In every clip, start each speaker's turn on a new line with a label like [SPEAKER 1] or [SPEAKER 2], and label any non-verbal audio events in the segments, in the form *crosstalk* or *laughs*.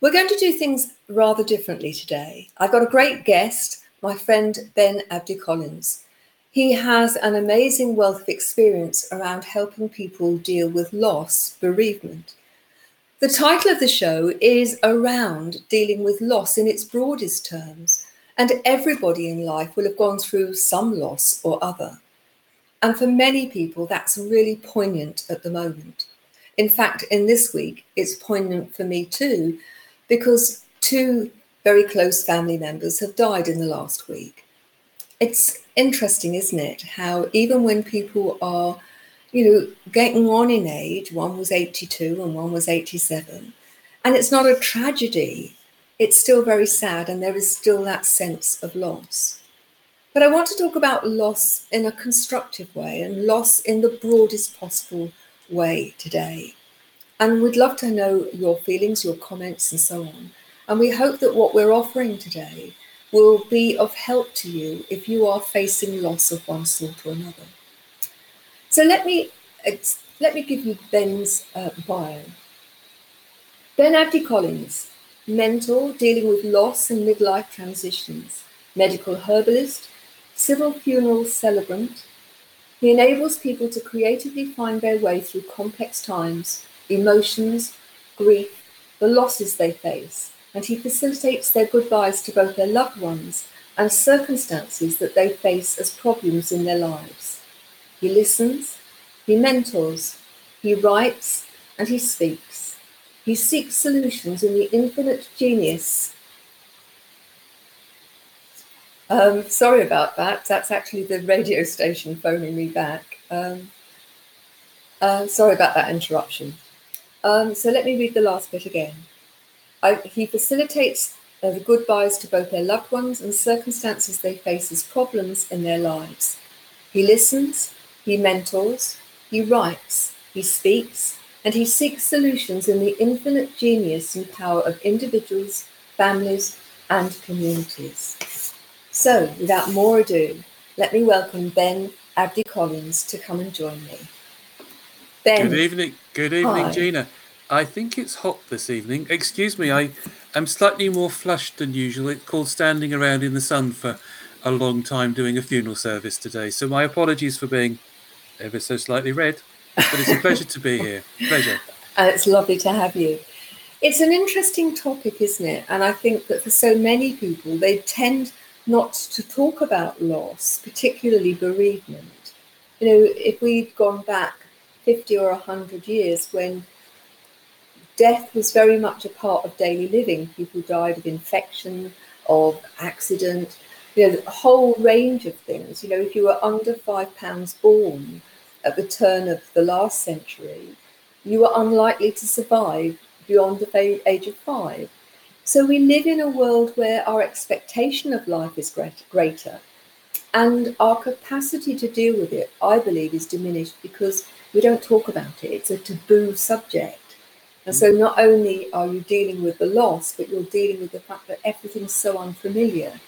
[SPEAKER 1] We're going to do things rather differently today. I've got a great guest, my friend Ben Abdi Collins. He has an amazing wealth of experience around helping people deal with loss, bereavement. The title of the show is around dealing with loss in its broadest terms, and everybody in life will have gone through some loss or other. And for many people, that's really poignant at the moment. In fact, in this week, it's poignant for me too, because two very close family members have died in the last week. It's interesting, isn't it? How even when people are, you know, getting on in age, one was 82 and one was 87, and it's not a tragedy, it's still very sad, and there is still that sense of loss. But I want to talk about loss in a constructive way and loss in the broadest possible way today. And we'd love to know your feelings, your comments, and so on. And we hope that what we're offering today will be of help to you if you are facing loss of one sort or another. So let me let me give you Ben's uh, bio. Ben Abdi Collins, mentor dealing with loss and midlife transitions, medical herbalist, civil funeral celebrant. He enables people to creatively find their way through complex times emotions, grief, the losses they face, and he facilitates their goodbyes to both their loved ones and circumstances that they face as problems in their lives. He listens, he mentors, he writes, and he speaks. He seeks solutions in the infinite genius. Um, sorry about that. That's actually the radio station phoning me back. Um, uh, sorry about that interruption. Um, so let me read the last bit again. I, he facilitates uh, the goodbyes to both their loved ones and circumstances they face as problems in their lives. He listens, he mentors, he writes, he speaks, and he seeks solutions in the infinite genius and power of individuals, families, and communities. So, without more ado, let me welcome Ben Abdi Collins to come and join me.
[SPEAKER 2] Ben. Good evening. Good evening, Hi. Gina. I think it's hot this evening. Excuse me, I am slightly more flushed than usual. It's called standing around in the sun for a long time doing a funeral service today. So my apologies for being ever so slightly red. But it's a pleasure to be here. Pleasure.
[SPEAKER 1] And it's lovely to have you. It's an interesting topic, isn't it? And I think that for so many people, they tend not to talk about loss, particularly bereavement. You know, if we'd gone back 50 or 100 years when death was very much a part of daily living. People died of infection, of accident, you know, a whole range of things. You know, if you were under five pounds born at the turn of the last century, you were unlikely to survive beyond the age of five. So we live in a world where our expectation of life is greater and our capacity to deal with it, I believe, is diminished because we don't talk about it. It's a taboo subject. And so not only are you dealing with the loss, but you're dealing with the fact that everything's so unfamiliar.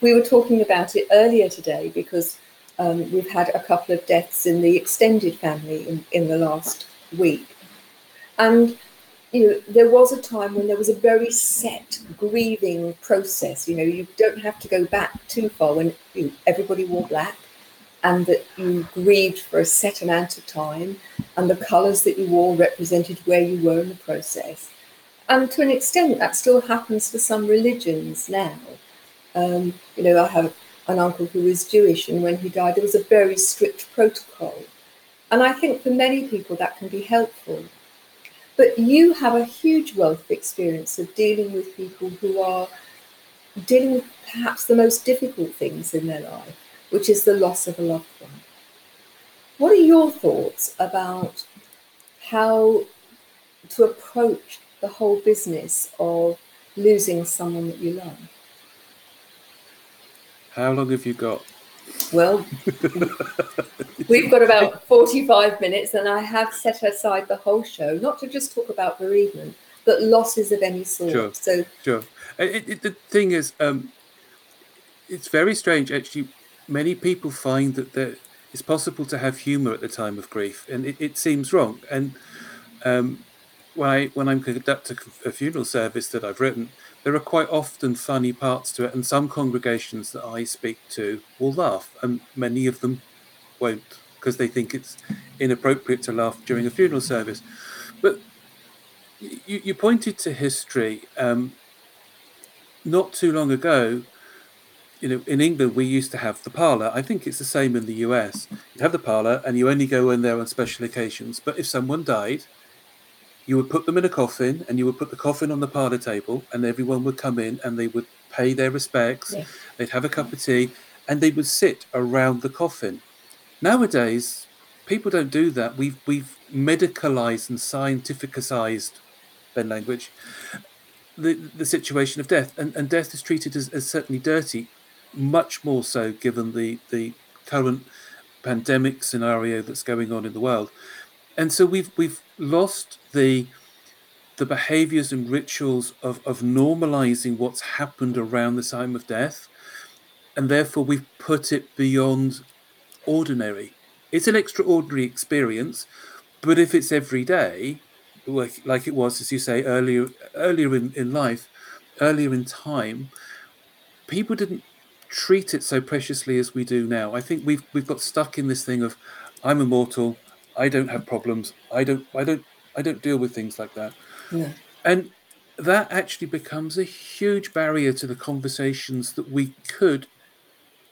[SPEAKER 1] We were talking about it earlier today because um, we've had a couple of deaths in the extended family in, in the last week. And you know, there was a time when there was a very set grieving process. You know, you don't have to go back too far when you know, everybody wore black and that you grieved for a set amount of time, and the colours that you wore represented where you were in the process. And to an extent, that still happens for some religions now. Um, you know, I have an uncle who was Jewish, and when he died, there was a very strict protocol. And I think for many people that can be helpful. But you have a huge wealth of experience of dealing with people who are dealing with perhaps the most difficult things in their life, which is the loss of a loved one. What are your thoughts about how to approach the whole business of losing someone that you love?
[SPEAKER 2] How long have you got?
[SPEAKER 1] Well, we've got about 45 minutes, and I have set aside the whole show, not to just talk about bereavement, but losses of any sort.
[SPEAKER 2] Sure.
[SPEAKER 1] So,
[SPEAKER 2] sure. It, it, the thing is, um, it's very strange. Actually, many people find that there, it's possible to have humour at the time of grief, and it, it seems wrong. And um, when I when I'm conducting a funeral service that I've written, there are quite often funny parts to it, and some congregations that I speak to will laugh, and many of them won't because they think it's inappropriate to laugh during a funeral service. But you, you pointed to history. Um, not too long ago, you know, in England we used to have the parlour. I think it's the same in the US. You'd have the parlour, and you only go in there on special occasions. But if someone died, you would put them in a coffin and you would put the coffin on the parlor table and everyone would come in and they would pay their respects yeah. they'd have a cup of tea and they would sit around the coffin nowadays people don't do that we've we've medicalized and scientificized ben language the the situation of death and, and death is treated as, as certainly dirty much more so given the the current pandemic scenario that's going on in the world. And so we've we've lost the the behaviors and rituals of, of normalizing what's happened around the time of death and therefore we've put it beyond ordinary. It's an extraordinary experience but if it's every day like, like it was as you say earlier earlier in, in life earlier in time people didn't treat it so preciously as we do now i think we've we've got stuck in this thing of i'm immortal I don't have problems. I don't. I don't. I don't deal with things like that. Yeah. And that actually becomes a huge barrier to the conversations that we could,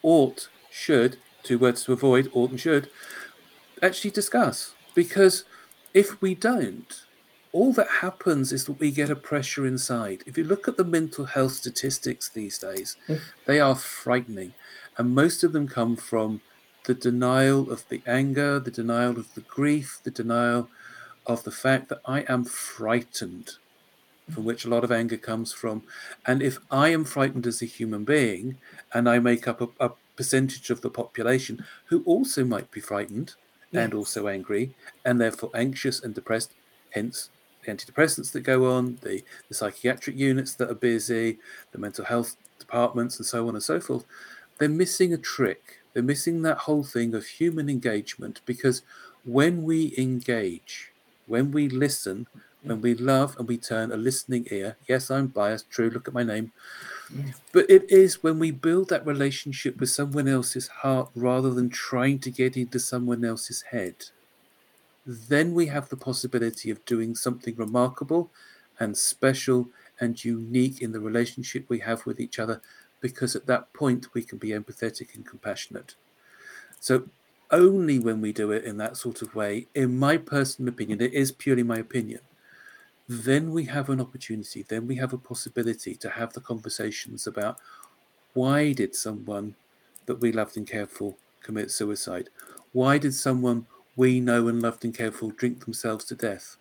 [SPEAKER 2] ought, should, two words to avoid, ought and should, actually discuss. Because if we don't, all that happens is that we get a pressure inside. If you look at the mental health statistics these days, they are frightening. And most of them come from the denial of the anger, the denial of the grief, the denial of the fact that I am frightened, from which a lot of anger comes from. And if I am frightened as a human being, and I make up a, a percentage of the population who also might be frightened yes. and also angry, and therefore anxious and depressed, hence the antidepressants that go on, the, the psychiatric units that are busy, the mental health departments, and so on and so forth, they're missing a trick they're missing that whole thing of human engagement because when we engage, when we listen, when we love and we turn a listening ear, yes, I'm biased, true, look at my name. But it is when we build that relationship with someone else's heart rather than trying to get into someone else's head, then we have the possibility of doing something remarkable and special and unique in the relationship we have with each other because at that point we can be empathetic and compassionate. So only when we do it in that sort of way, in my personal opinion, it is purely my opinion, then we have an opportunity, then we have a possibility to have the conversations about why did someone that we loved and cared for commit suicide? Why did someone we know and loved and cared for drink themselves to death?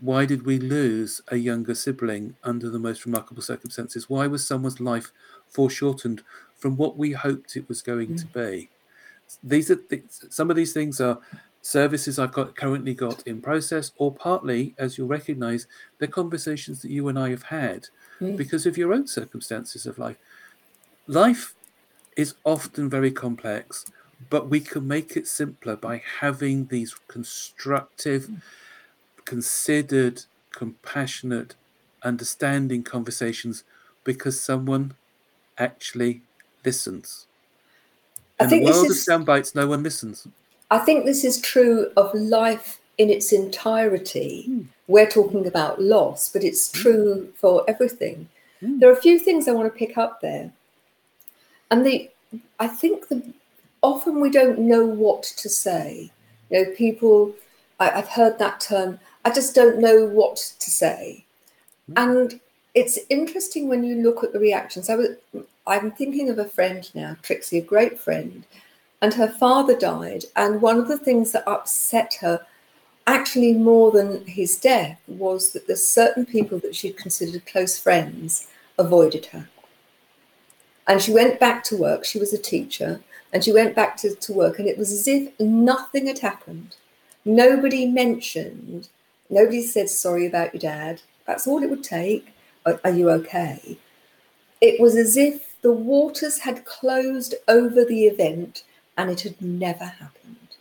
[SPEAKER 2] Why did we lose a younger sibling under the most remarkable circumstances? Why was someone's life foreshortened from what we hoped it was going mm. to be? These are th- some of these things are services I've got currently got in process, or partly, as you'll recognise, they're conversations that you and I have had mm. because of your own circumstances of life. Life is often very complex, but we can make it simpler by having these constructive. Mm considered, compassionate, understanding conversations because someone actually listens. In the world is, of sound bites, no one listens.
[SPEAKER 1] I think this is true of life in its entirety. Mm. We're talking about loss, but it's hmm. true for everything. Mm. There are a few things I want to pick up there. And the I think the often we don't know what to say. You know, people I, have heard that term, I just don't know what to say. Mm. And it's interesting when you look at the reactions. I was I'm thinking of a friend now, Trixie, a great friend, and her father died. And one of the things that upset her, actually more than his death, was that the certain people that she'd considered close friends avoided her. And she went back to work. She was a teacher, and she went back to, to work, and it was as if nothing had happened. Nobody mentioned, nobody said sorry about your dad. That's all it would take. Are, are you okay? It was as if the waters had closed over the event and it had never happened.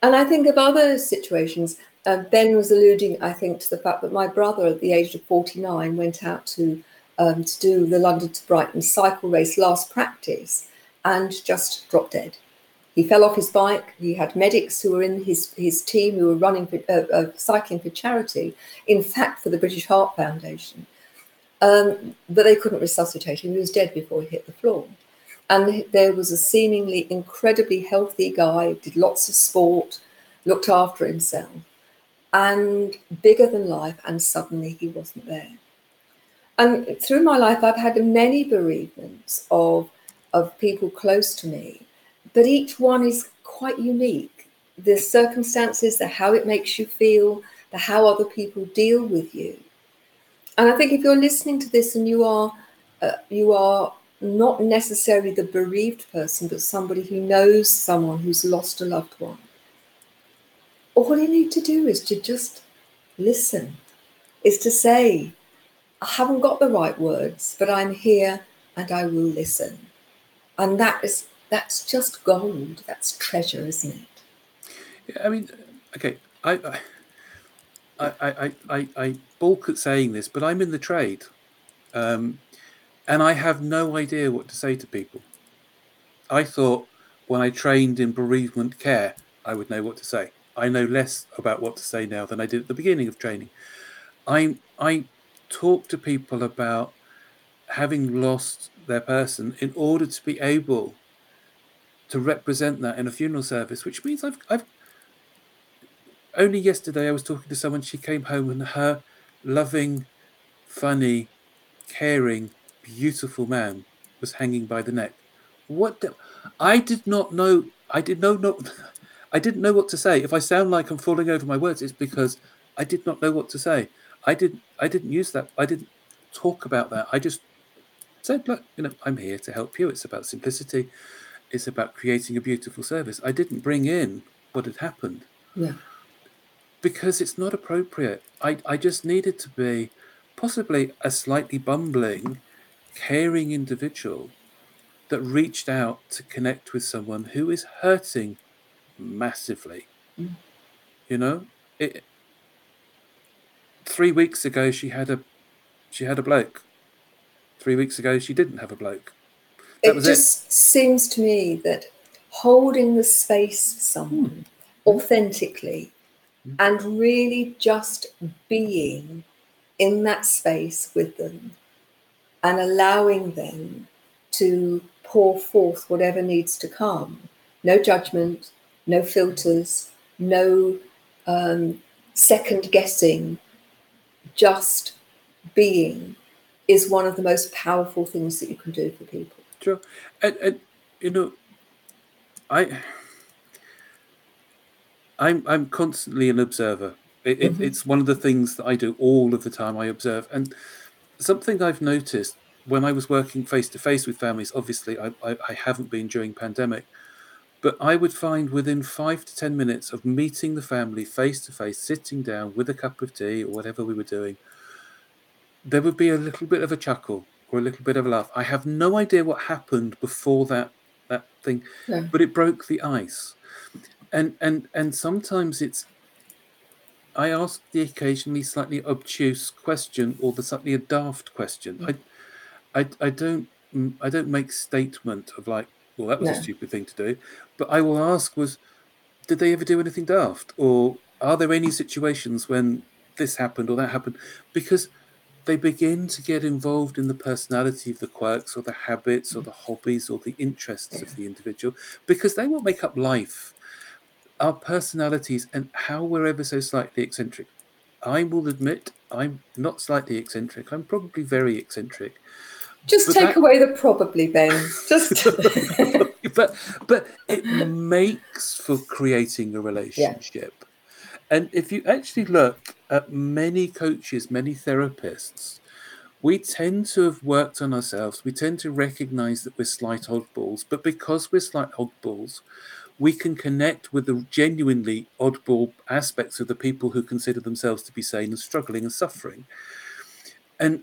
[SPEAKER 1] And I think of other situations. Uh, ben was alluding, I think, to the fact that my brother, at the age of 49, went out to um, to do the London to Brighton cycle race last practice and just dropped dead. He fell off his bike. He had medics who were in his, his team who were running for, uh, uh, cycling for charity, in fact, for the British Heart Foundation. Um, but they couldn't resuscitate him. He was dead before he hit the floor. And there was a seemingly incredibly healthy guy, did lots of sport, looked after himself, and bigger than life, and suddenly he wasn't there. And through my life, I've had many bereavements of, of people close to me, but each one is quite unique. The circumstances, the how it makes you feel, the how other people deal with you. And I think if you're listening to this and you are uh, you are not necessarily the bereaved person, but somebody who knows someone who's lost a loved one, all you need to do is to just listen, is to say, I haven't got the right words, but I'm here and I will listen. And that is that's just gold. That's treasure, isn't it?
[SPEAKER 2] Yeah, I mean, okay, I, I I, I, I, balk at saying this, but I'm in the trade. Um, and I have no idea what to say to people. I thought when I trained in bereavement care, I would know what to say. I know less about what to say now than I did at the beginning of training. I, I talk to people about having lost their person in order to be able to represent that in a funeral service, which means I've, I've only yesterday I was talking to someone. She came home and her loving, funny, caring, beautiful man was hanging by the neck. What? The, I did not know. I did not know. *laughs* I didn't know what to say. If I sound like I'm falling over my words, it's because I did not know what to say. I didn't. I didn't use that. I didn't talk about that. I just said, "Look, you know, I'm here to help you. It's about simplicity. It's about creating a beautiful service." I didn't bring in what had happened.
[SPEAKER 1] Yeah
[SPEAKER 2] because it's not appropriate. I, I just needed to be possibly a slightly bumbling, caring individual that reached out to connect with someone who is hurting massively. Mm. You know, it. Three weeks ago, she had a, she had a bloke. Three weeks ago, she didn't have a bloke.
[SPEAKER 1] That it just it. seems to me that holding the space for someone mm. authentically and really just being in that space with them and allowing them to pour forth whatever needs to come. No judgment, no filters, no um, second guessing, just being is one of the most powerful things that you can do for people.
[SPEAKER 2] Sure. And, and you know, I I'm I'm constantly an observer. It, mm-hmm. it's one of the things that I do all of the time. I observe, and something I've noticed when I was working face to face with families. Obviously, I, I, I haven't been during pandemic, but I would find within five to ten minutes of meeting the family face to face, sitting down with a cup of tea or whatever we were doing, there would be a little bit of a chuckle or a little bit of a laugh. I have no idea what happened before that that thing, yeah. but it broke the ice and and and sometimes it's I ask the occasionally slightly obtuse question or the slightly a daft question. Mm. I, I, I don't, mm, I don't make statement of like, well, that was no. a stupid thing to do, but I will ask was, did they ever do anything daft, or are there any situations when this happened or that happened? Because they begin to get involved in the personality of the quirks or the habits or the hobbies or the interests of the individual because they will make up life. Our personalities and how we're ever so slightly eccentric. I will admit i'm not slightly eccentric. I'm probably very eccentric.
[SPEAKER 1] Just but take that... away the probably ben. Just *laughs*
[SPEAKER 2] but but it makes for creating a relationship. yeah. And if you actually look at many coaches, many therapists, we tend to have worked on ourselves. We tend to recognize that we're slight oddballs, but because we're slight oddballs, we can connect with the genuinely oddball aspects of the people who consider themselves to be sane and struggling and suffering. And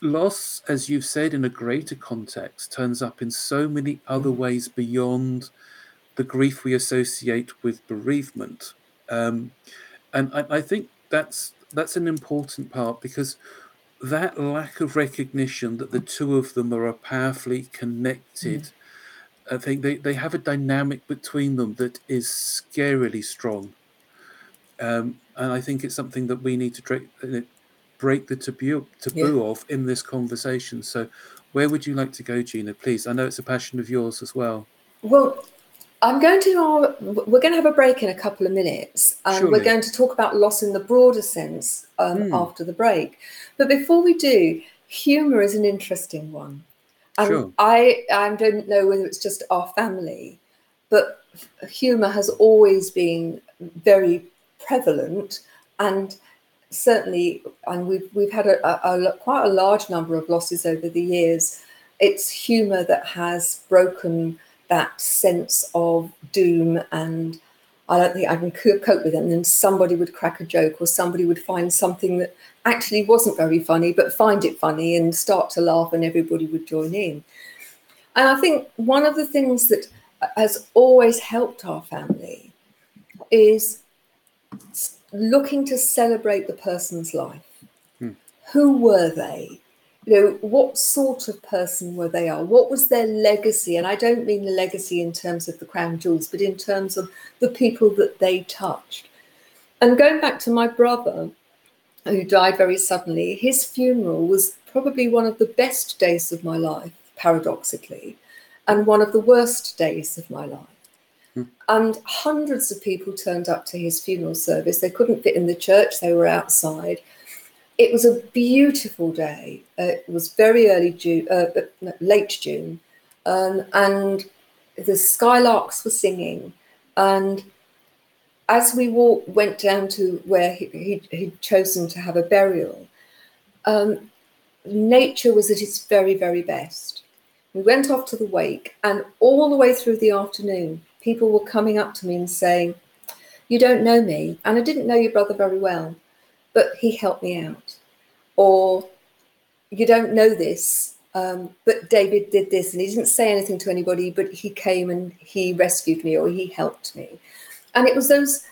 [SPEAKER 2] loss, as you've said, in a greater context, turns up in so many other mm. ways beyond the grief we associate with bereavement. Um, and I, I think that's that's an important part because that lack of recognition that the two of them are a powerfully connected. Mm. I think they, they have a dynamic between them that is scarily strong. Um, and I think it's something that we need to break, break the taboo, taboo yeah. of in this conversation. So, where would you like to go, Gina? Please, I know it's a passion of yours as well.
[SPEAKER 1] Well, I'm going to, we're going to have a break in a couple of minutes and Surely. we're going to talk about loss in the broader sense um, mm. after the break. But before we do, humour is an interesting one. And sure. I, I don't know whether it's just our family, but humour has always been very prevalent and certainly, and we've, we've had a, a, a quite a large number of losses over the years. It's humour that has broken that sense of doom and I don't think I can cope with it. And then somebody would crack a joke or somebody would find something that actually wasn't very funny, but find it funny and start to laugh and everybody would join in. And I think one of the things that has always helped our family is looking to celebrate the person's life. Hmm. Who were they? You know, what sort of person were they are? What was their legacy? And I don't mean the legacy in terms of the crown jewels, but in terms of the people that they touched. And going back to my brother, who died very suddenly, his funeral was probably one of the best days of my life, paradoxically, and one of the worst days of my life. Hmm. And hundreds of people turned up to his funeral service. They couldn't fit in the church, they were outside it was a beautiful day. Uh, it was very early June, uh, no, late June, um, and the skylarks were singing. And as we walked, went down to where he, he, would chosen to have a burial, um, nature was at its very, very best. We went off to the wake, and all the way through the afternoon, people were coming up to me and saying, You don't know me, and I didn't know your brother very well but he helped me out. Or you don't know this, um, but David did this and he didn't say anything to anybody, but he came and he rescued me or he helped me. And it was those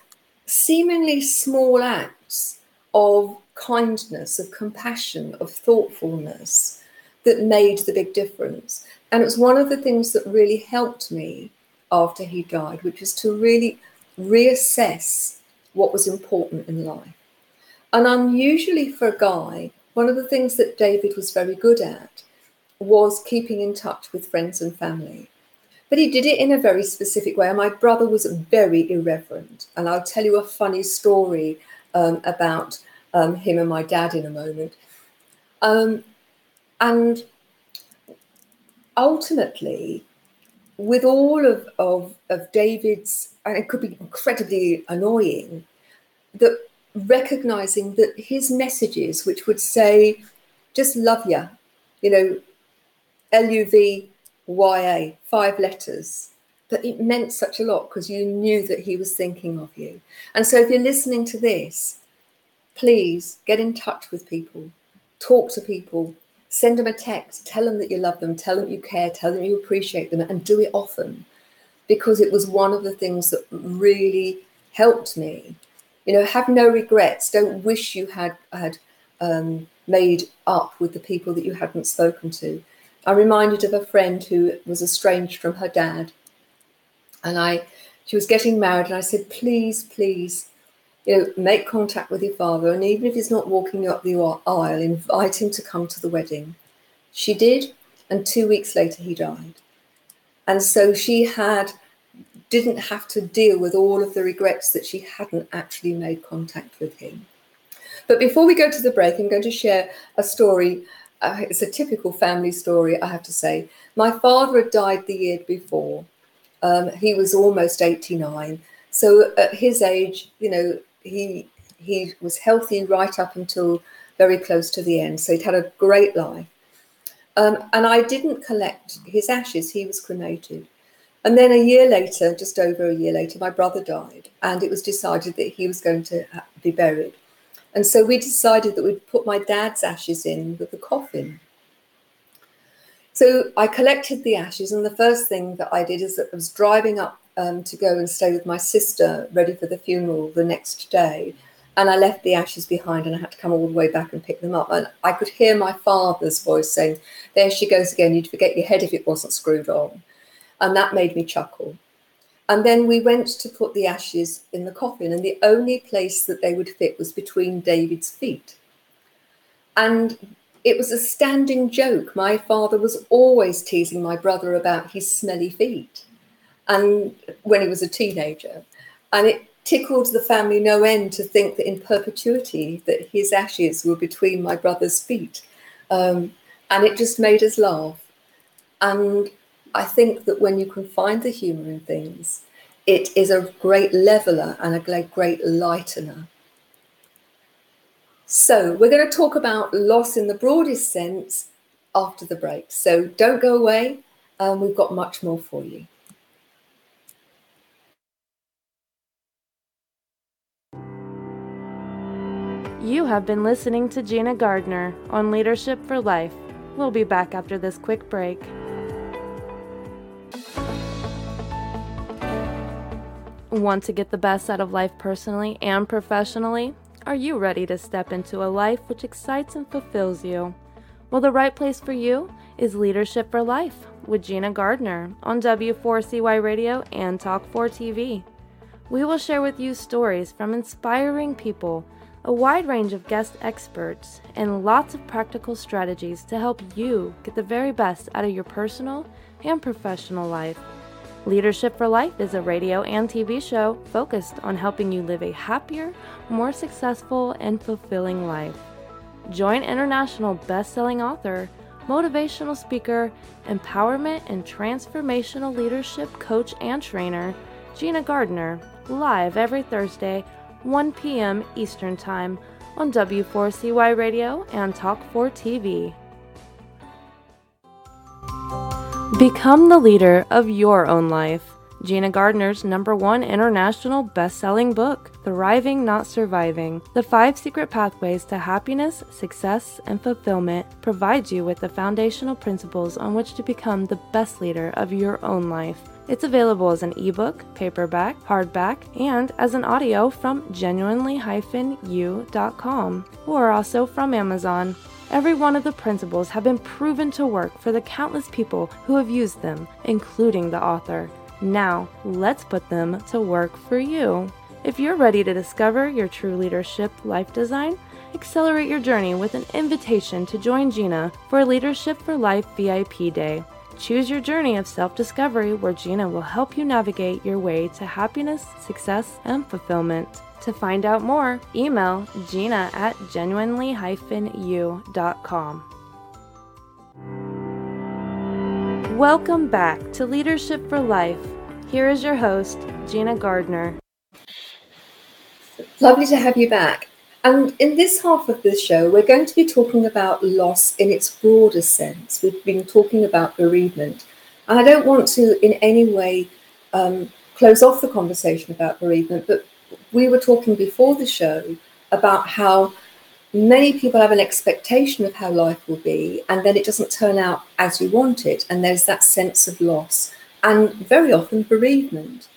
[SPEAKER 1] seemingly small acts of kindness, of compassion, of thoughtfulness that made the big difference. And it was one of the things that really helped me after he died, which was to really reassess what was important in life. And unusually for a guy, one of the things that David was very good at was keeping in touch with friends and family. But he did it in a very specific way. And my brother was very irreverent. And I'll tell you a funny story um, about um, him and my dad in a moment. Um, and ultimately, with all of, of, of David's, and it could be incredibly annoying, that recognizing that his messages, which would say, just love ya, you know, L U V Y A, five letters, but it meant such a lot because you knew that he was thinking of you. And so if you're listening to this, please get in touch with people, talk to people, send them a text, tell them that you love them, tell them you care, tell them you appreciate them, and do it often because it was one of the things that really helped me you know, have no regrets. Don't wish you had had um, made up with the people that you hadn't spoken to. I'm reminded of a friend who was estranged from her dad, and I, she was getting married, and I said, please, please, you know, make contact with your father, and even if he's not walking you up the aisle, invite him to come to the wedding. She did, and two weeks later he died. And so she had didn't have to deal with all of the regrets that she hadn't actually made contact with him. But before we go to the break, I'm going to share a story. Uh, it's a typical family story, I have to say. My father had died the year before. Um, he was almost 89. So at his age, you know, he he was healthy right up until very close to the end. So he'd had a great life. Um, and I didn't collect his ashes. He was cremated. And then a year later, just over a year later, my brother died, and it was decided that he was going to be buried. And so we decided that we'd put my dad's ashes in with the coffin. So I collected the ashes, and the first thing that I did is that I was driving up um, to go and stay with my sister, ready for the funeral the next day. And I left the ashes behind and I had to come all the way back and pick them up. And I could hear my father's voice saying, There she goes again. You'd forget your head if it wasn't screwed on. And that made me chuckle. And then we went to put the ashes in the coffin, and the only place that they would fit was between David's feet. And it was a standing joke. My father was always teasing my brother about his smelly feet and when he was a teenager. And it tickled the family no end to think that in perpetuity that his ashes were between my brother's feet. Um, and it just made us laugh. And I think that when you can find the humour in things, it is a great leveler and a great lightener. So, we're going to talk about loss in the broadest sense after the break. So, don't go away. Um, we've got much more for you.
[SPEAKER 3] You have been listening to Gina Gardner on Leadership for Life. We'll be back after this quick break. Want to get the best out of life personally and professionally? Are you ready to step into a life which excites and fulfills you? Well, the right place for you is Leadership for Life with Gina Gardner on W4CY Radio and Talk 4 TV. We will share with you stories from inspiring people a wide range of guest experts, and lots of practical strategies to help you get the very best out of your personal and professional life. Leadership for Life is a radio and TV show focused on helping you live a happier, more successful, and fulfilling life. Join international best-selling author, motivational speaker, empowerment and transformational leadership coach and trainer, Gina Gardner, live every Thursday 1 p.m. Eastern Time on W4CY Radio and Talk4 TV. Become the leader of your own life. Gina Gardner's number one international best selling book, Thriving Not Surviving The Five Secret Pathways to Happiness, Success, and Fulfillment, provides you with the foundational principles on which to become the best leader of your own life. It's available as an ebook, paperback, hardback, and as an audio from genuinely-u.com or also from Amazon. Every one of the principles have been proven to work for the countless people who have used them, including the author. Now, let's put them to work for you. If you're ready to discover your true leadership life design, accelerate your journey with an invitation to join Gina for Leadership for Life VIP Day. Choose your journey of self discovery where Gina will help you navigate your way to happiness, success, and fulfillment. To find out more, email gina at genuinely-u.com. Welcome back to Leadership for Life. Here is your host, Gina Gardner.
[SPEAKER 1] Lovely to have you back. And in this half of the show, we're going to be talking about loss in its broader sense. We've been talking about bereavement. And I don't want to in any way um, close off the conversation about bereavement, but we were talking before the show about how many people have an expectation of how life will be, and then it doesn't turn out as you want it. And there's that sense of loss and very often bereavement.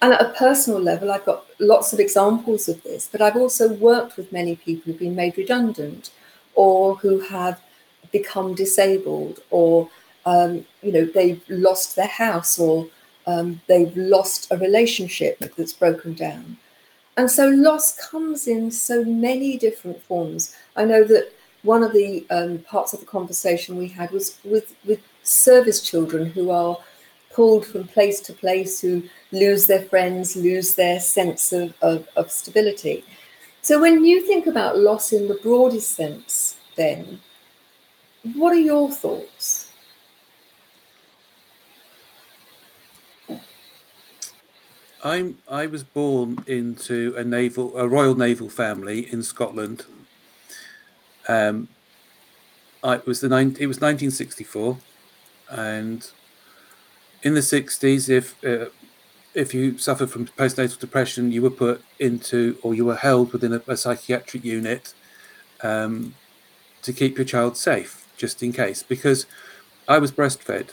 [SPEAKER 1] And at a personal level, I've got lots of examples of this, but I've also worked with many people who've been made redundant or who have become disabled or, um, you know, they've lost their house or um, they've lost a relationship that's broken down. And so loss comes in so many different forms. I know that one of the um, parts of the conversation we had was with, with service children who are pulled from place to place, who lose their friends, lose their sense of, of, of stability. So when you think about loss in the broadest sense, then, what are your thoughts?
[SPEAKER 2] I'm I was born into a naval a Royal Naval family in Scotland. Um, I was the nine, it was 1964, and in the 60s, if uh, if you suffered from postnatal depression, you were put into or you were held within a, a psychiatric unit um, to keep your child safe, just in case. Because I was breastfed,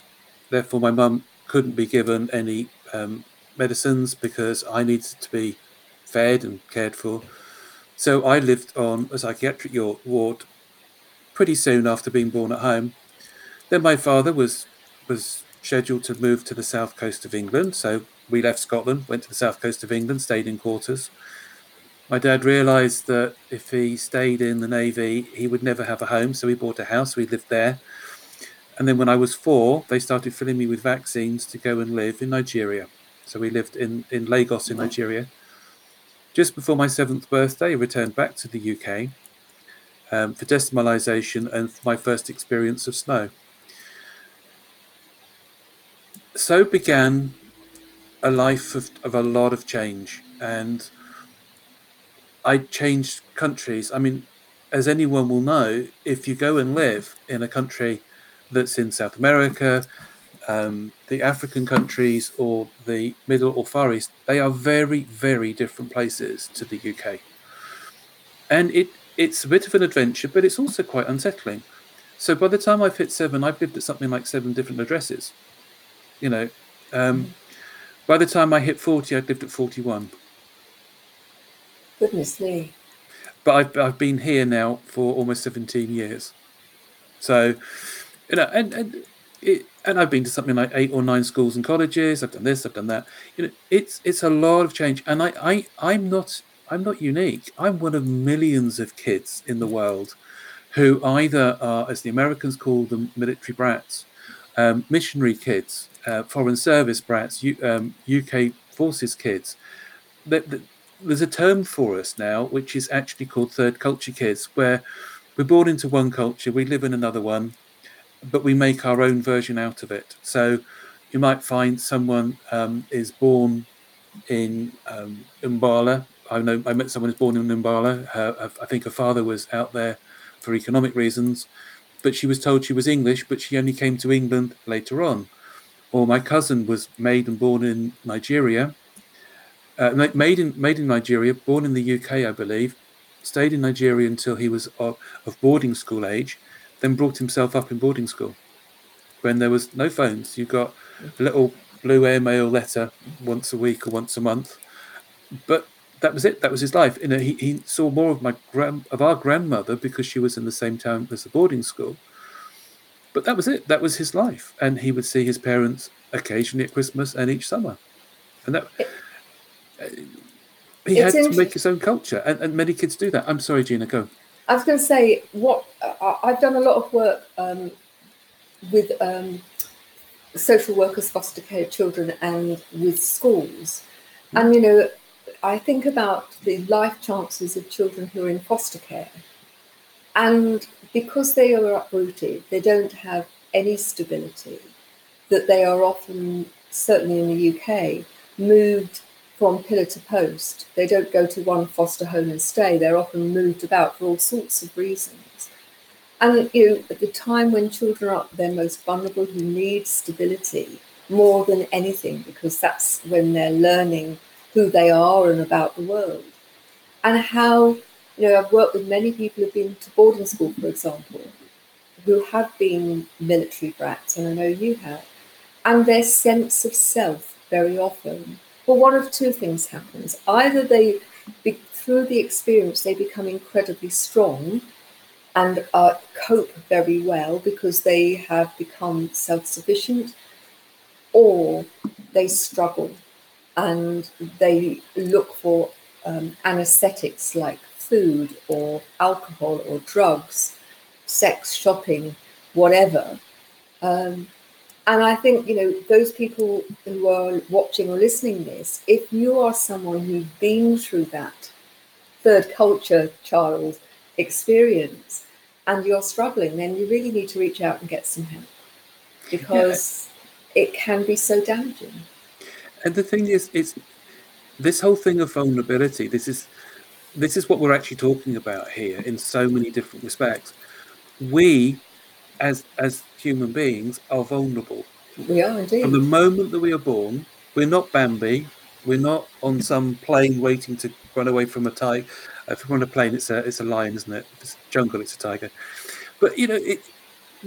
[SPEAKER 2] therefore my mum couldn't be given any um, medicines because I needed to be fed and cared for. So I lived on a psychiatric ward pretty soon after being born at home. Then my father was was scheduled to move to the south coast of England, so we left Scotland, went to the south coast of England, stayed in quarters. My dad realised that if he stayed in the navy, he would never have a home, so he bought a house. We lived there. And then when I was four, they started filling me with vaccines to go and live in Nigeria. So we lived in, in Lagos in Nigeria. Just before my seventh birthday, I returned back to the UK um, for decimalisation and my first experience of snow. So began a life of, of a lot of change. And I changed countries. I mean, as anyone will know, if you go and live in a country that's in South America, um, the African countries or the Middle or Far East, they are very, very different places to the UK. And it, it's a bit of an adventure, but it's also quite unsettling. So by the time I've hit seven, I've lived at something like seven different addresses. You know, um, by the time I hit 40, I'd lived at 41.
[SPEAKER 1] Goodness me.
[SPEAKER 2] But I've, I've been here now for almost 17 years. So, you know, and, and it, and I've been to something like eight or nine schools and colleges. I've done this, I've done that. You know, it's it's a lot of change, and I, I I'm not I'm not unique. I'm one of millions of kids in the world who either are, as the Americans call them, military brats, um, missionary kids, uh, foreign service brats, U, um, UK forces kids. There's a term for us now, which is actually called third culture kids, where we're born into one culture, we live in another one, but we make our own version out of it. So you might find someone um, is born in um, Umbala. I know I met someone who's born in Umbala. Her, I think her father was out there for economic reasons, but she was told she was English, but she only came to England later on. Or my cousin was made and born in Nigeria, uh, made in made in Nigeria, born in the UK, I believe, stayed in Nigeria until he was of, of boarding school age, then brought himself up in boarding school when there was no phones. You got a little blue airmail letter once a week or once a month, but that was it. That was his life. You know, he, he saw more of my grand of our grandmother because she was in the same town as the boarding school. But that was it. That was his life, and he would see his parents occasionally at Christmas and each summer, and that. Uh, he had to make his own culture, and, and many kids do that. I'm sorry, Gina, go.
[SPEAKER 1] I was going to say what I've done a lot of work um, with um, social workers, foster care children, and with schools. And you know, I think about the life chances of children who are in foster care, and because they are uprooted, they don't have any stability. That they are often, certainly in the UK, moved from pillar to post. They don't go to one foster home and stay. They're often moved about for all sorts of reasons. And you know, at the time when children are their most vulnerable, who need stability more than anything, because that's when they're learning who they are and about the world. And how, you know, I've worked with many people who've been to boarding school, for example, who have been military brats, and I know you have, and their sense of self very often well, one of two things happens. Either they, be, through the experience, they become incredibly strong and uh, cope very well because they have become self sufficient, or they struggle and they look for um, anesthetics like food or alcohol or drugs, sex, shopping, whatever. Um, and I think, you know, those people who are watching or listening this, if you are someone who's been through that third culture child experience and you're struggling, then you really need to reach out and get some help because yeah. it can be so damaging.
[SPEAKER 2] And the thing is, it's this whole thing of vulnerability. This is this is what we're actually talking about here in so many different respects. We, as as human beings, are vulnerable.
[SPEAKER 1] We are indeed.
[SPEAKER 2] From the moment that we are born, we're not Bambi. We're not on some plain waiting to run away from a tiger. If we're on a plain, it's a it's a lion, isn't it? If it's jungle, it's a tiger. But you know, it,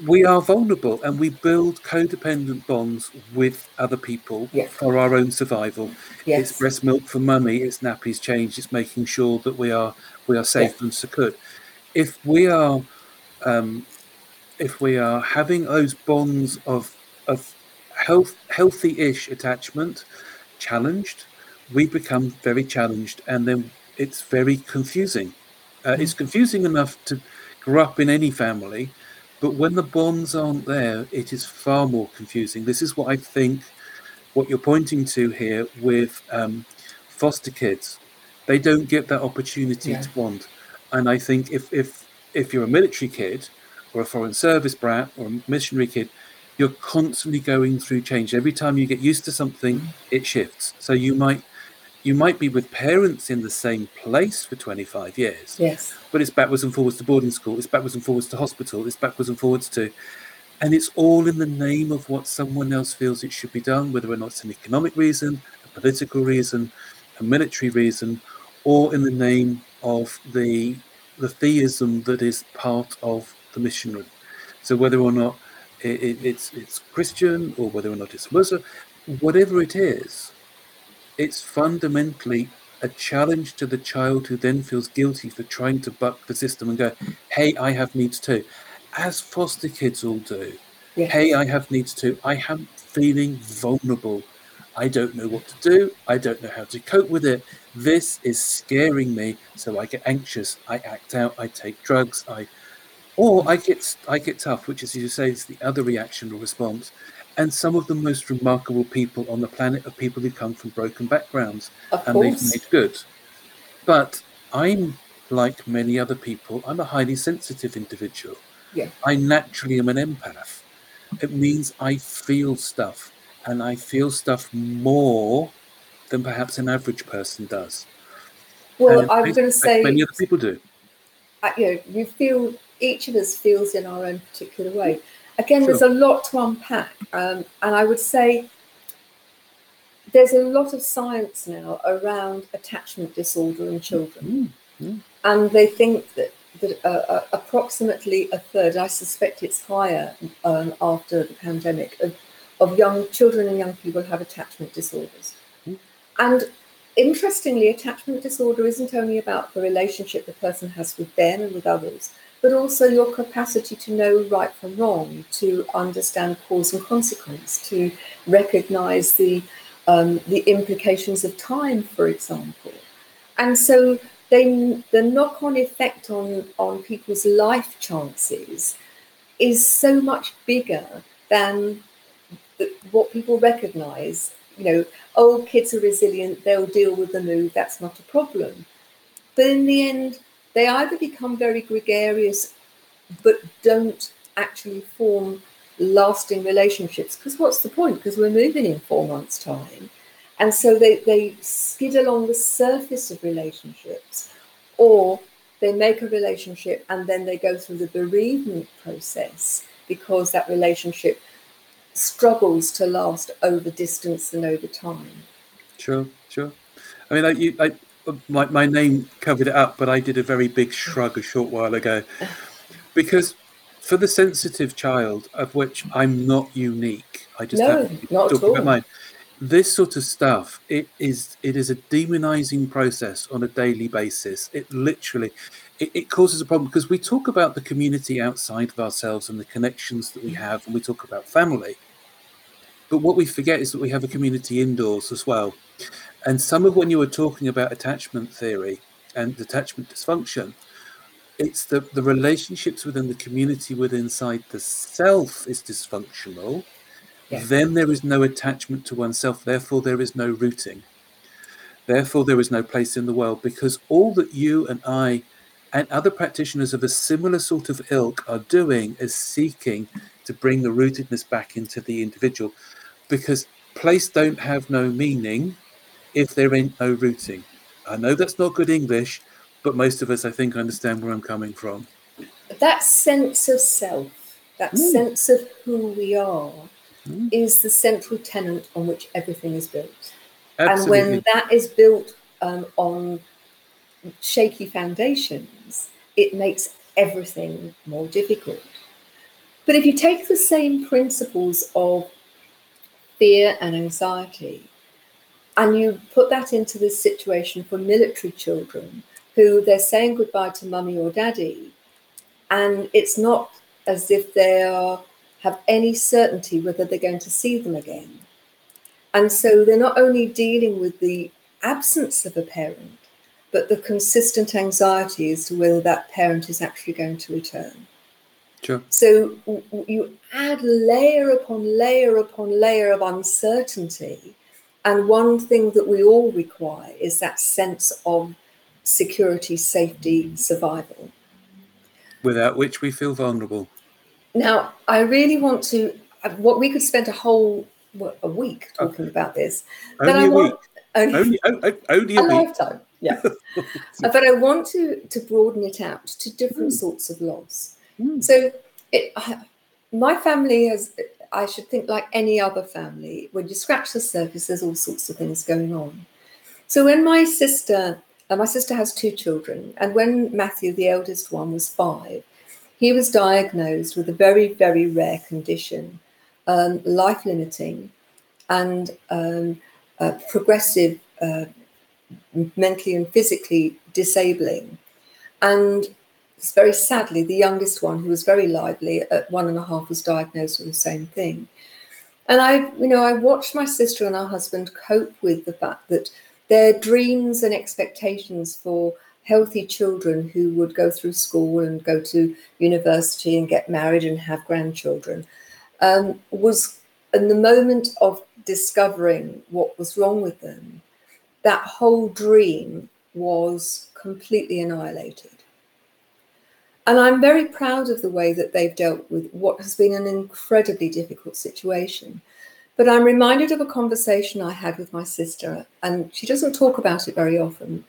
[SPEAKER 2] we are vulnerable and we build codependent bonds with other people
[SPEAKER 1] yes.
[SPEAKER 2] for our own survival.
[SPEAKER 1] Yes.
[SPEAKER 2] It's breast milk for mummy, it's nappies changed, it's making sure that we are we are safe yes. and secure. If we are um, if we are having those bonds of of health healthy-ish attachment challenged, we become very challenged and then it's very confusing. Uh, mm. It's confusing enough to grow up in any family but when the bonds aren't there, it is far more confusing. This is what I think, what you're pointing to here with um, foster kids. They don't get that opportunity yeah. to bond. And I think if, if, if you're a military kid or a foreign service brat or a missionary kid, you're constantly going through change. Every time you get used to something, it shifts. So you might you might be with parents in the same place for 25 years.
[SPEAKER 1] Yes.
[SPEAKER 2] But it's backwards and forwards to boarding school, it's backwards and forwards to hospital, it's backwards and forwards to. And it's all in the name of what someone else feels it should be done, whether or not it's an economic reason, a political reason, a military reason, or in the name of the the theism that is part of the missionary. So whether or not it, it, it's it's Christian or whether or not it's Muslim, whatever it is, it's fundamentally a challenge to the child who then feels guilty for trying to buck the system and go, hey, I have needs too. As foster kids all do. Yes. Hey, I have needs too. I am feeling vulnerable. I don't know what to do. I don't know how to cope with it. This is scaring me. So I get anxious. I act out. I take drugs. I, or I get I get tough, which is, as you say, is the other reaction or response and some of the most remarkable people on the planet are people who come from broken backgrounds
[SPEAKER 1] of
[SPEAKER 2] and
[SPEAKER 1] course.
[SPEAKER 2] they've made good. But I'm like many other people, I'm a highly sensitive individual.
[SPEAKER 1] Yeah.
[SPEAKER 2] I naturally am an empath. It means I feel stuff and I feel stuff more than perhaps an average person does.
[SPEAKER 1] Well, I'm going to say
[SPEAKER 2] many other people do.
[SPEAKER 1] Uh, you know, you feel each of us feels in our own particular way. Again, sure. there's a lot to unpack. Um, and I would say there's a lot of science now around attachment disorder in children. Mm-hmm. And they think that, that uh, uh, approximately a third, I suspect it's higher um, after the pandemic, of, of, young children and young people have attachment disorders. Mm-hmm. And interestingly, attachment disorder isn't only about the relationship the person has with them and with others, but also your capacity to know right from wrong, to understand cause and consequence, to recognize the um, the implications of time, for example. And so they, the knock-on effect on, on people's life chances is so much bigger than the, what people recognize. You know, oh, kids are resilient, they'll deal with the move, that's not a problem. But in the end, they either become very gregarious but don't actually form lasting relationships. Because what's the point? Because we're moving in four months time. And so they, they skid along the surface of relationships or they make a relationship and then they go through the bereavement process because that relationship struggles to last over distance and over time.
[SPEAKER 2] Sure sure. I mean I, you, I, my, my name covered it up, but I did a very big shrug a short while ago. Because for the sensitive child, of which I'm not unique, I just
[SPEAKER 1] no, not all.
[SPEAKER 2] Mine, this sort of stuff it is it is a demonizing process on a daily basis. It literally it, it, causes a problem because we talk about the community outside of ourselves and the connections that we have and we talk about family but what we forget is that we have a community indoors as well And some of when you were talking about attachment theory and attachment dysfunction, it's the, the relationships within the community within inside the self is dysfunctional. Yeah. Then there is no attachment to oneself. Therefore, there is no rooting. Therefore, there is no place in the world because all that you and I and other practitioners of a similar sort of ilk are doing is seeking to bring the rootedness back into the individual because place don't have no meaning if there ain't no rooting. I know that's not good English, but most of us, I think, understand where I'm coming from.
[SPEAKER 1] That sense of self, that mm. sense of who we are, mm. is the central tenet on which everything is built. Absolutely. And when that is built um, on shaky foundations, it makes everything more difficult. But if you take the same principles of fear and anxiety and you put that into this situation for military children who they're saying goodbye to mummy or daddy, and it's not as if they are, have any certainty whether they're going to see them again. And so they're not only dealing with the absence of a parent, but the consistent anxiety as to whether that parent is actually going to return.
[SPEAKER 2] Sure.
[SPEAKER 1] So you add layer upon layer upon layer of uncertainty. And one thing that we all require is that sense of security, safety, survival.
[SPEAKER 2] Without which we feel vulnerable.
[SPEAKER 1] Now, I really want to, what we could spend a whole what, a week talking okay. about this.
[SPEAKER 2] Only but I want, week. Only, only, only, only a, a
[SPEAKER 1] lifetime. Yeah. *laughs* but I want to, to broaden it out to different mm. sorts of loss. Mm. So it, my family has, I should think like any other family, when you scratch the surface, there's all sorts of things going on. So when my sister, uh, my sister has two children, and when Matthew, the eldest one, was five, he was diagnosed with a very, very rare condition, um, life limiting and um, uh, progressive, uh, mentally and physically disabling. And very sadly, the youngest one, who was very lively at one and a half, was diagnosed with the same thing. And I, you know, I watched my sister and her husband cope with the fact that their dreams and expectations for healthy children who would go through school and go to university and get married and have grandchildren um, was in the moment of discovering what was wrong with them, that whole dream was completely annihilated. And I'm very proud of the way that they've dealt with what has been an incredibly difficult situation. But I'm reminded of a conversation I had with my sister, and she doesn't talk about it very often,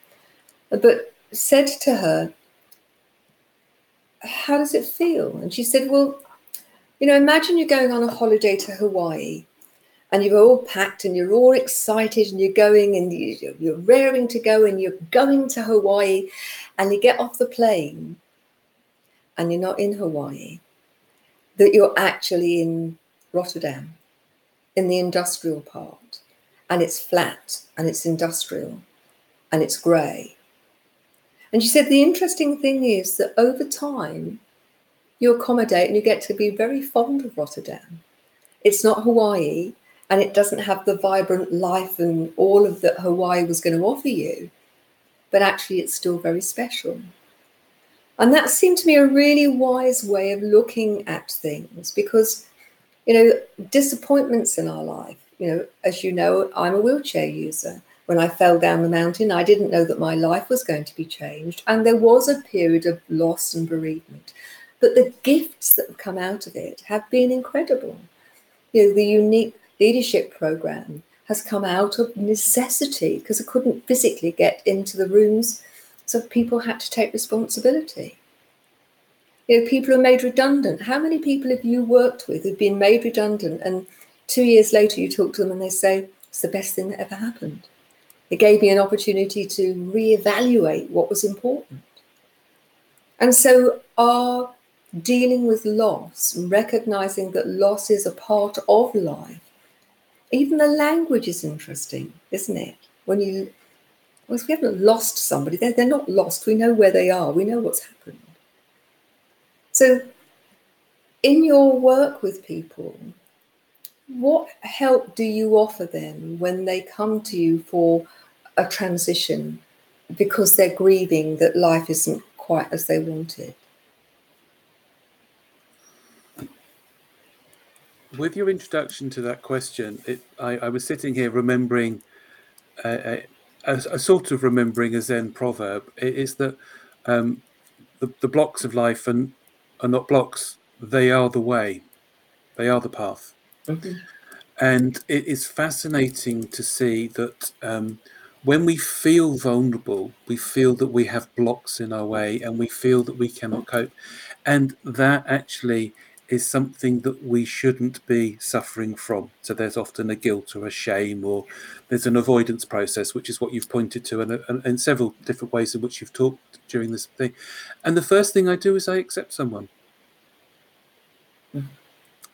[SPEAKER 1] but said to her, How does it feel? And she said, Well, you know, imagine you're going on a holiday to Hawaii and you're all packed and you're all excited and you're going and you're raring to go and you're going to Hawaii and you get off the plane and you're not in Hawaii, that you're actually in Rotterdam, in the industrial part, and it's flat and it's industrial and it's grey. And she said the interesting thing is that over time, you accommodate and you get to be very fond of Rotterdam. It's not Hawaii and it doesn't have the vibrant life and all of that Hawaii was going to offer you, but actually it's still very special. And that seemed to me a really wise way of looking at things because, you know, disappointments in our life, you know, as you know, I'm a wheelchair user. When I fell down the mountain, I didn't know that my life was going to be changed. And there was a period of loss and bereavement. But the gifts that have come out of it have been incredible. You know, the unique leadership program has come out of necessity because I couldn't physically get into the rooms so people had to take responsibility. You know, people are made redundant. How many people have you worked with who've been made redundant and two years later you talk to them and they say, it's the best thing that ever happened. It gave me an opportunity to reevaluate what was important. And so our dealing with loss, recognizing that loss is a part of life, even the language is interesting, isn't it? When you well, we haven't lost somebody, they're, they're not lost. We know where they are, we know what's happened. So, in your work with people, what help do you offer them when they come to you for a transition because they're grieving that life isn't quite as they wanted.
[SPEAKER 2] With your introduction to that question, it, I, I, was sitting here remembering a, a, a, sort of remembering a Zen proverb. It is that um, the, the blocks of life are, are not blocks, they are the way, they are the path. Mm-hmm. And it is fascinating to see that um, when we feel vulnerable, we feel that we have blocks in our way and we feel that we cannot cope. And that actually is something that we shouldn't be suffering from. So there's often a guilt or a shame, or there's an avoidance process, which is what you've pointed to, and, and several different ways in which you've talked during this thing. And the first thing I do is I accept someone. Mm.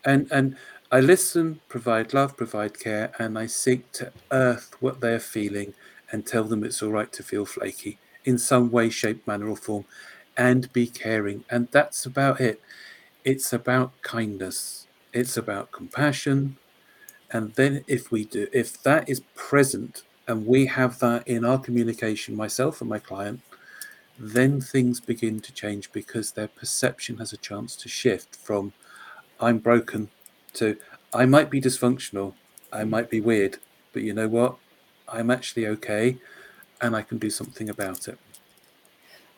[SPEAKER 2] And and I listen, provide love, provide care, and I seek to earth what they're feeling and tell them it's all right to feel flaky in some way, shape, manner, or form and be caring. And that's about it. It's about kindness, it's about compassion. And then, if we do, if that is present and we have that in our communication, myself and my client, then things begin to change because their perception has a chance to shift from I'm broken to I might be dysfunctional, I might be weird, but you know what? I'm actually okay and I can do something about it.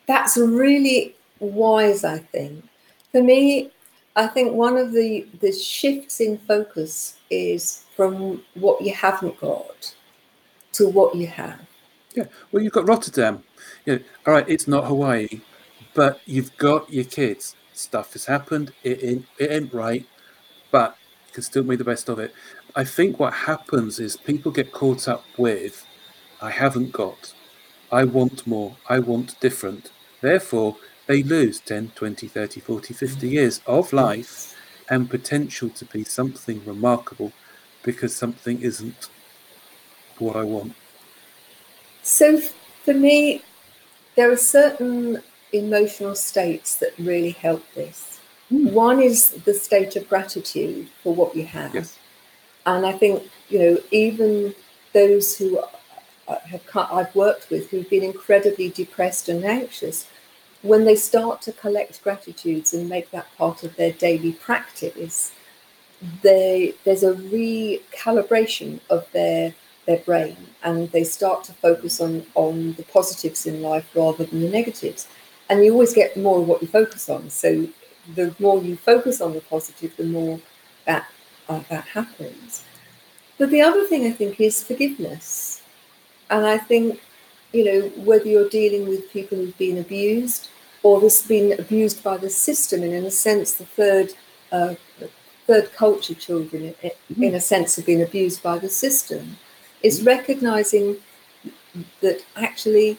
[SPEAKER 1] That's really wise, I think. For me, I think one of the, the shifts in focus is from what you haven't got to what you have.
[SPEAKER 2] Yeah, well, you've got Rotterdam. Yeah, all right, it's not Hawaii, but you've got your kids. Stuff has happened. It ain't, it ain't right, but you can still make the best of it. I think what happens is people get caught up with, I haven't got, I want more, I want different. Therefore, they lose 10, 20, 30, 40, 50 years of life and potential to be something remarkable because something isn't what I want.
[SPEAKER 1] So, for me, there are certain emotional states that really help this. Mm. One is the state of gratitude for what you have.
[SPEAKER 2] Yes.
[SPEAKER 1] And I think, you know, even those who have I've worked with who've been incredibly depressed and anxious, when they start to collect gratitudes and make that part of their daily practice, they, there's a recalibration of their their brain and they start to focus on on the positives in life rather than the negatives and you always get more of what you focus on so the more you focus on the positive the more that uh, that happens. But the other thing I think is forgiveness. And I think, you know, whether you're dealing with people who've been abused or this been abused by the system, and in a sense, the third uh, third culture children, in, mm-hmm. in a sense, have been abused by the system, is mm-hmm. recognizing that actually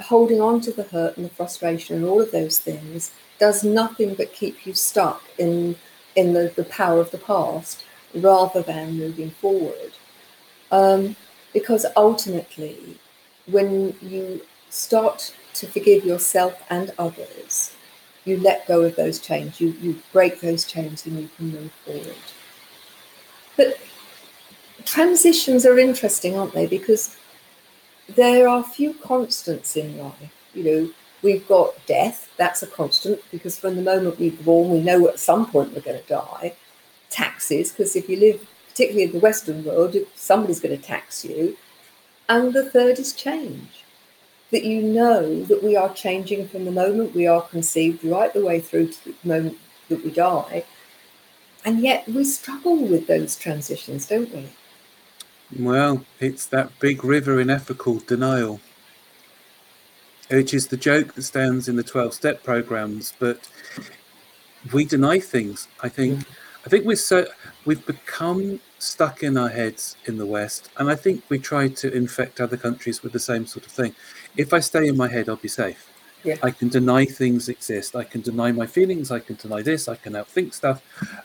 [SPEAKER 1] holding on to the hurt and the frustration and all of those things does nothing but keep you stuck in in the, the power of the past rather than moving forward. Um, because ultimately, when you start to forgive yourself and others, you let go of those chains, you, you break those chains and you can move forward. But transitions are interesting, aren't they? Because there are few constants in life. You know, we've got death, that's a constant because from the moment we're born, we know at some point we're going to die. Taxes, because if you live, particularly in the Western world, somebody's going to tax you. And the third is change. That you know that we are changing from the moment we are conceived right the way through to the moment that we die. And yet we struggle with those transitions, don't we?
[SPEAKER 2] Well, it's that big river in called denial which is the joke that stands in the 12 step programs but we deny things i think mm. I think we're so we've become stuck in our heads in the west and i think we try to infect other countries with the same sort of thing. If i stay in my head i'll be safe.
[SPEAKER 1] Yeah.
[SPEAKER 2] i can deny things exist. I can deny my feelings. I can deny this. I can outthink stuff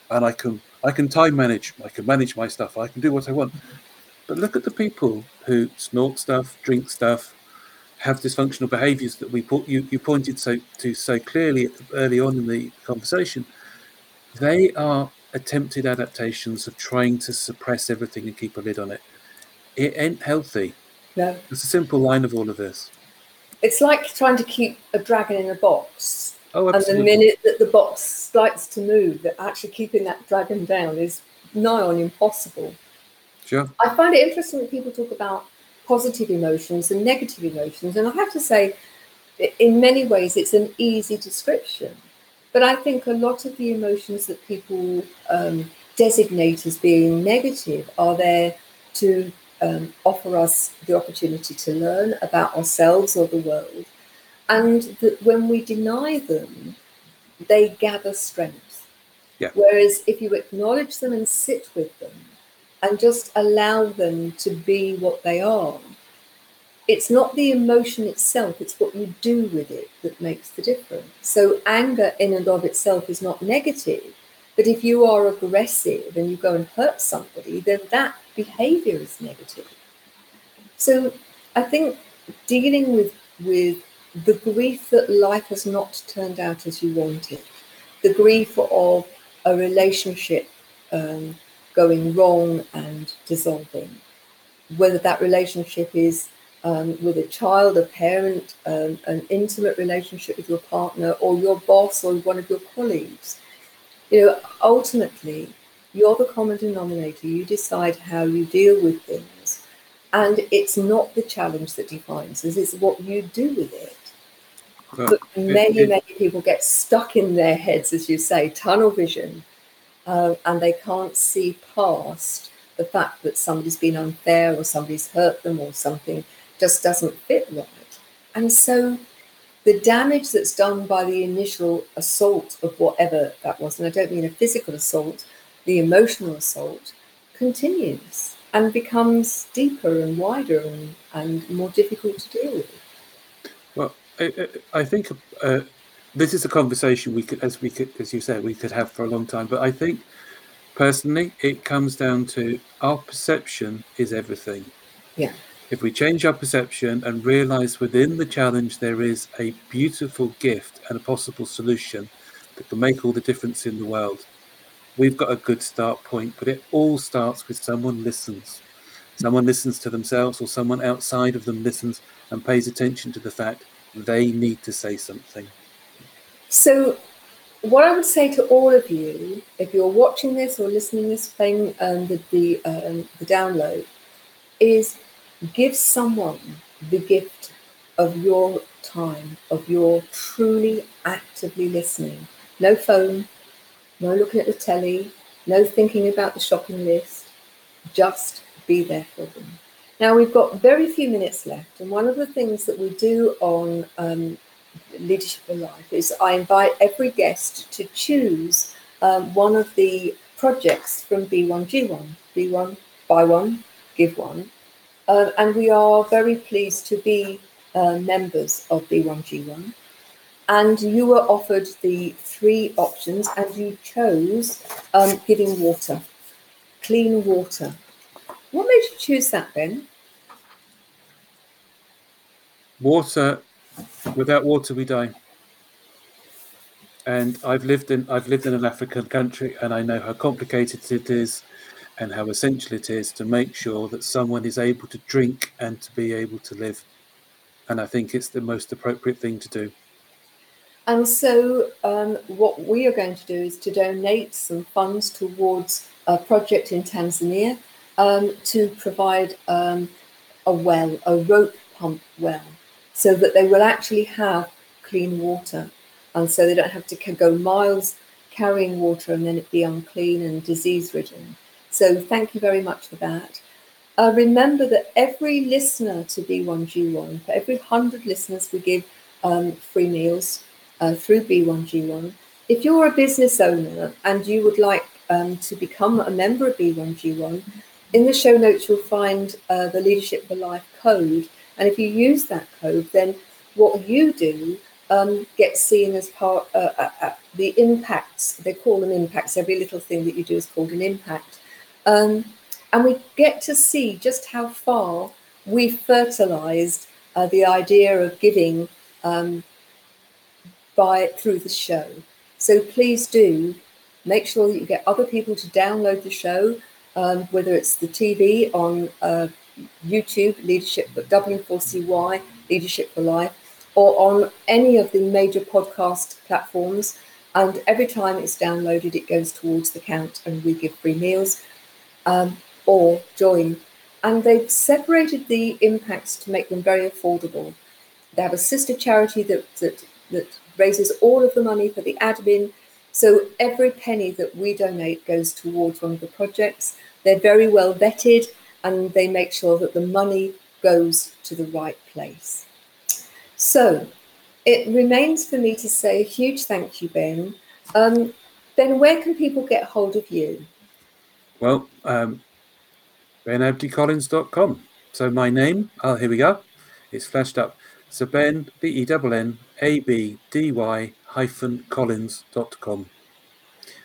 [SPEAKER 2] and i can i can time manage i can manage my stuff. I can do what i want. But look at the people who snort stuff drink stuff have dysfunctional behaviours that we put you, you pointed so to so clearly early on in the conversation, they are attempted adaptations of trying to suppress everything and keep a lid on it. It ain't healthy.
[SPEAKER 1] No.
[SPEAKER 2] It's a simple line of all of this.
[SPEAKER 1] It's like trying to keep a dragon in a box.
[SPEAKER 2] Oh,
[SPEAKER 1] absolutely. And the minute that the box starts to move, that actually keeping that dragon down is nigh on impossible.
[SPEAKER 2] Sure.
[SPEAKER 1] I find it interesting that people talk about positive emotions and negative emotions. And I have to say, in many ways, it's an easy description. But I think a lot of the emotions that people um, designate as being negative are there to um, offer us the opportunity to learn about ourselves or the world. And that when we deny them, they gather strength.
[SPEAKER 2] Yeah.
[SPEAKER 1] Whereas if you acknowledge them and sit with them, and just allow them to be what they are. It's not the emotion itself, it's what you do with it that makes the difference. So, anger in and of itself is not negative, but if you are aggressive and you go and hurt somebody, then that behavior is negative. So, I think dealing with, with the grief that life has not turned out as you wanted, the grief of a relationship um, going wrong and dissolving. Whether that relationship is um, with a child, a parent, um, an intimate relationship with your partner, or your boss, or one of your colleagues. You know, ultimately, you're the common denominator. You decide how you deal with things. And it's not the challenge that defines us, it's what you do with it. Well, but many, it, it, many people get stuck in their heads, as you say, tunnel vision, uh, and they can't see past the fact that somebody's been unfair or somebody's hurt them or something just doesn't fit right. And so the damage that's done by the initial assault of whatever that was, and I don't mean a physical assault, the emotional assault continues and becomes deeper and wider and, and more difficult to deal with.
[SPEAKER 2] Well, I, I think uh, this is a conversation we could, as we could, as you said, we could have for a long time. But I think personally, it comes down to our perception is everything.
[SPEAKER 1] Yeah.
[SPEAKER 2] If we change our perception and realize within the challenge there is a beautiful gift and a possible solution that can make all the difference in the world, we've got a good start point. But it all starts with someone listens. Someone listens to themselves, or someone outside of them listens and pays attention to the fact they need to say something.
[SPEAKER 1] So, what I would say to all of you, if you're watching this or listening this, thing, um, the the, um, the download, is give someone the gift of your time, of your truly actively listening. No phone, no looking at the telly, no thinking about the shopping list. Just be there for them. Now we've got very few minutes left, and one of the things that we do on um, Leadership for Life is I invite every guest to choose um, one of the projects from B1G1. B1, buy one, give one. Uh, and we are very pleased to be uh, members of B1G1. And you were offered the three options, and you chose um, giving water, clean water. What made you choose that, Ben?
[SPEAKER 2] Water Without water, we die. And I've lived in I've lived in an African country, and I know how complicated it is, and how essential it is to make sure that someone is able to drink and to be able to live. And I think it's the most appropriate thing to do.
[SPEAKER 1] And so, um, what we are going to do is to donate some funds towards a project in Tanzania um, to provide um, a well, a rope pump well so that they will actually have clean water. And so they don't have to go miles carrying water and then it be unclean and disease ridden. So thank you very much for that. Uh, remember that every listener to B1G1, for every 100 listeners, we give um, free meals uh, through B1G1. If you're a business owner and you would like um, to become a member of B1G1, in the show notes you'll find uh, the Leadership for Life code and if you use that code, then what you do um, gets seen as part uh, the impacts. They call them impacts. Every little thing that you do is called an impact. Um, and we get to see just how far we fertilized uh, the idea of giving um, by through the show. So please do make sure that you get other people to download the show, um, whether it's the TV on uh, YouTube, Leadership for W4CY, Leadership for Life, or on any of the major podcast platforms. And every time it's downloaded, it goes towards the count, and we give free meals um, or join. And they've separated the impacts to make them very affordable. They have a sister charity that, that, that raises all of the money for the admin. So every penny that we donate goes towards one of the projects. They're very well vetted and they make sure that the money goes to the right place. So it remains for me to say a huge thank you, Ben. Um, ben, where can people get hold of you?
[SPEAKER 2] Well, um, benabdycollins.com. So my name, oh, here we go. It's flashed up. So Ben, B E N N A B D Y hyphen collins.com.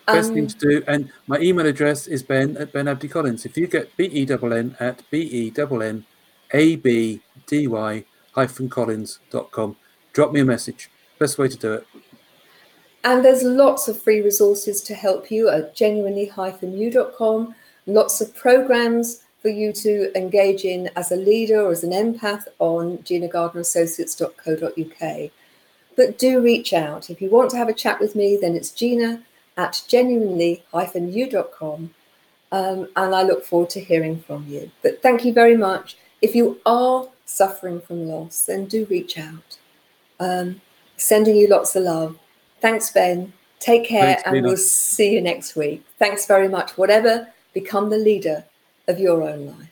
[SPEAKER 2] Best um, thing to do, and my email address is ben at Ben Abdy Collins. If you get B E N N at B E N N A B D Y hyphen collins.com, drop me a message. Best way to do it.
[SPEAKER 1] And there's lots of free resources to help you at genuinely-u.com, lots of programs for you to engage in as a leader or as an empath on ginagardnerassociates.co.uk. But do reach out. If you want to have a chat with me, then it's gina at genuinely-u.com. Um, and I look forward to hearing from you. But thank you very much. If you are suffering from loss, then do reach out. Um, sending you lots of love. Thanks, Ben. Take care, Thanks, and we'll see you next week. Thanks very much. Whatever, become the leader of your own life.